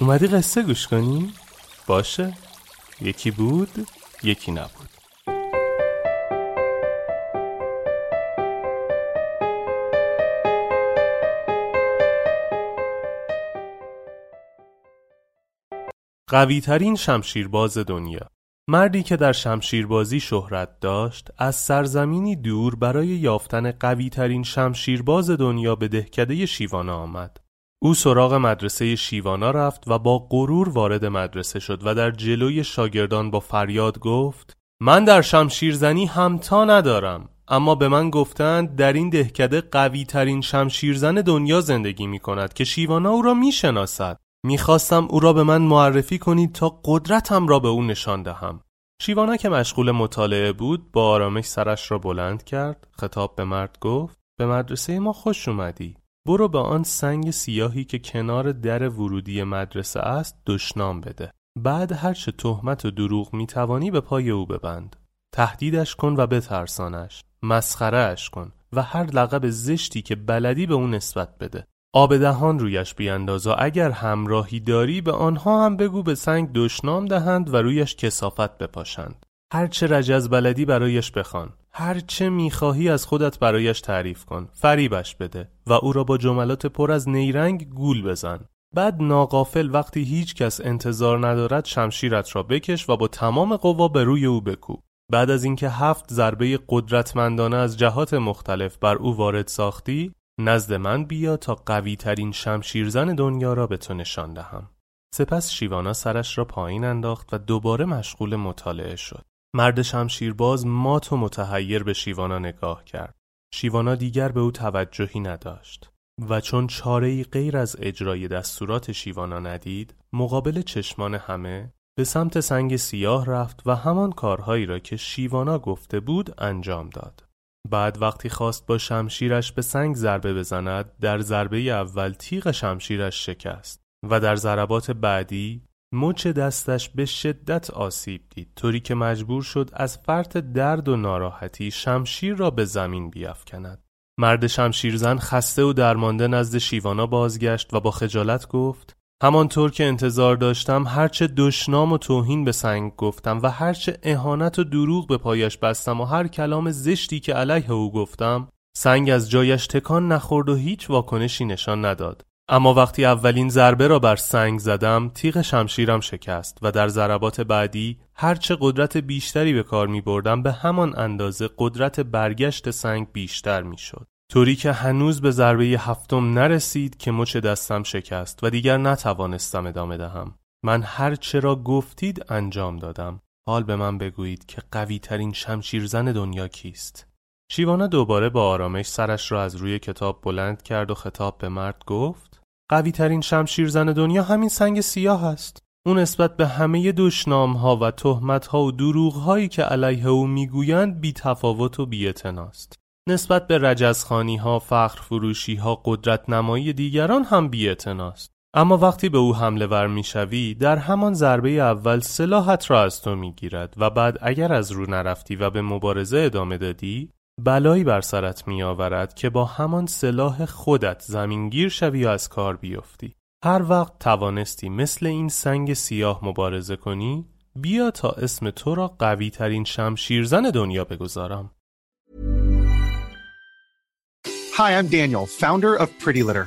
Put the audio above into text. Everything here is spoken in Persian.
اومدی قصه گوش کنی؟ باشه. یکی بود یکی نبود. قوی ترین شمشیرباز دنیا. مردی که در شمشیربازی شهرت داشت از سرزمینی دور برای یافتن قوی ترین شمشیرباز دنیا به دهکده شیوانا آمد. او سراغ مدرسه شیوانا رفت و با غرور وارد مدرسه شد و در جلوی شاگردان با فریاد گفت من در شمشیرزنی همتا ندارم اما به من گفتند در این دهکده قوی ترین شمشیرزن دنیا زندگی می کند که شیوانا او را می شناسد می‌خواستم او را به من معرفی کنید تا قدرتم را به او نشان دهم. شیوانا که مشغول مطالعه بود با آرامش سرش را بلند کرد خطاب به مرد گفت به مدرسه ما خوش اومدی. برو به آن سنگ سیاهی که کنار در ورودی مدرسه است دشنام بده. بعد هرچه تهمت و دروغ می‌توانی به پای او ببند. تهدیدش کن و بترسانش. مسخرهش کن و هر لقب زشتی که بلدی به او نسبت بده. آب دهان رویش بیانداز و اگر همراهی داری به آنها هم بگو به سنگ دشنام دهند و رویش کسافت بپاشند. هرچه رجز بلدی برایش بخوان. هرچه می‌خواهی از خودت برایش تعریف کن فریبش بده و او را با جملات پر از نیرنگ گول بزن. بعد ناقافل وقتی هیچ کس انتظار ندارد شمشیرت را بکش و با تمام قوا به روی او بکوب بعد از اینکه هفت ضربه قدرتمندانه از جهات مختلف بر او وارد ساختی نزد من بیا تا قوی ترین شمشیرزن دنیا را به تو نشان دهم. سپس شیوانا سرش را پایین انداخت و دوباره مشغول مطالعه شد. مرد شمشیرباز مات و متحیر به شیوانا نگاه کرد. شیوانا دیگر به او توجهی نداشت و چون چاره غیر از اجرای دستورات شیوانا ندید، مقابل چشمان همه به سمت سنگ سیاه رفت و همان کارهایی را که شیوانا گفته بود انجام داد. بعد وقتی خواست با شمشیرش به سنگ ضربه بزند، در ضربه اول تیغ شمشیرش شکست و در ضربات بعدی مچ دستش به شدت آسیب دید. طوری که مجبور شد از فرط درد و ناراحتی شمشیر را به زمین بیافکند. مرد شمشیرزن خسته و درمانده نزد شیوانا بازگشت و با خجالت گفت همانطور که انتظار داشتم هرچه دشنام و توهین به سنگ گفتم و هرچه اهانت و دروغ به پایش بستم و هر کلام زشتی که علیه او گفتم سنگ از جایش تکان نخورد و هیچ واکنشی نشان نداد. اما وقتی اولین ضربه را بر سنگ زدم تیغ شمشیرم شکست و در ضربات بعدی هرچه قدرت بیشتری به کار می بردم به همان اندازه قدرت برگشت سنگ بیشتر می شد. طوری که هنوز به ضربه هفتم نرسید که مچ دستم شکست و دیگر نتوانستم ادامه دهم. من هرچه را گفتید انجام دادم. حال به من بگویید که قوی ترین شمشیرزن دنیا کیست؟ شیوانا دوباره با آرامش سرش را از روی کتاب بلند کرد و خطاب به مرد گفت قوی ترین شمشیر زن دنیا همین سنگ سیاه است. او نسبت به همه دشنام ها و تهمت ها و دروغ هایی که علیه او می‌گویند بی تفاوت و بی نسبت به رجزخانی ها، فخر فروشی ها، قدرت نمایی دیگران هم بی اما وقتی به او حمله ور می‌شوی در همان ضربه اول سلاحت را از تو می‌گیرد و بعد اگر از رو نرفتی و به مبارزه ادامه دادی بلایی بر سرت میآورد که با همان سلاح خودت زمینگیر شوی و از کار بیفتی هر وقت توانستی مثل این سنگ سیاه مبارزه کنی بیا تا اسم تو را قوی ترین شمشیرزن دنیا بگذارم Hi, I'm Daniel, founder of Pretty Litter.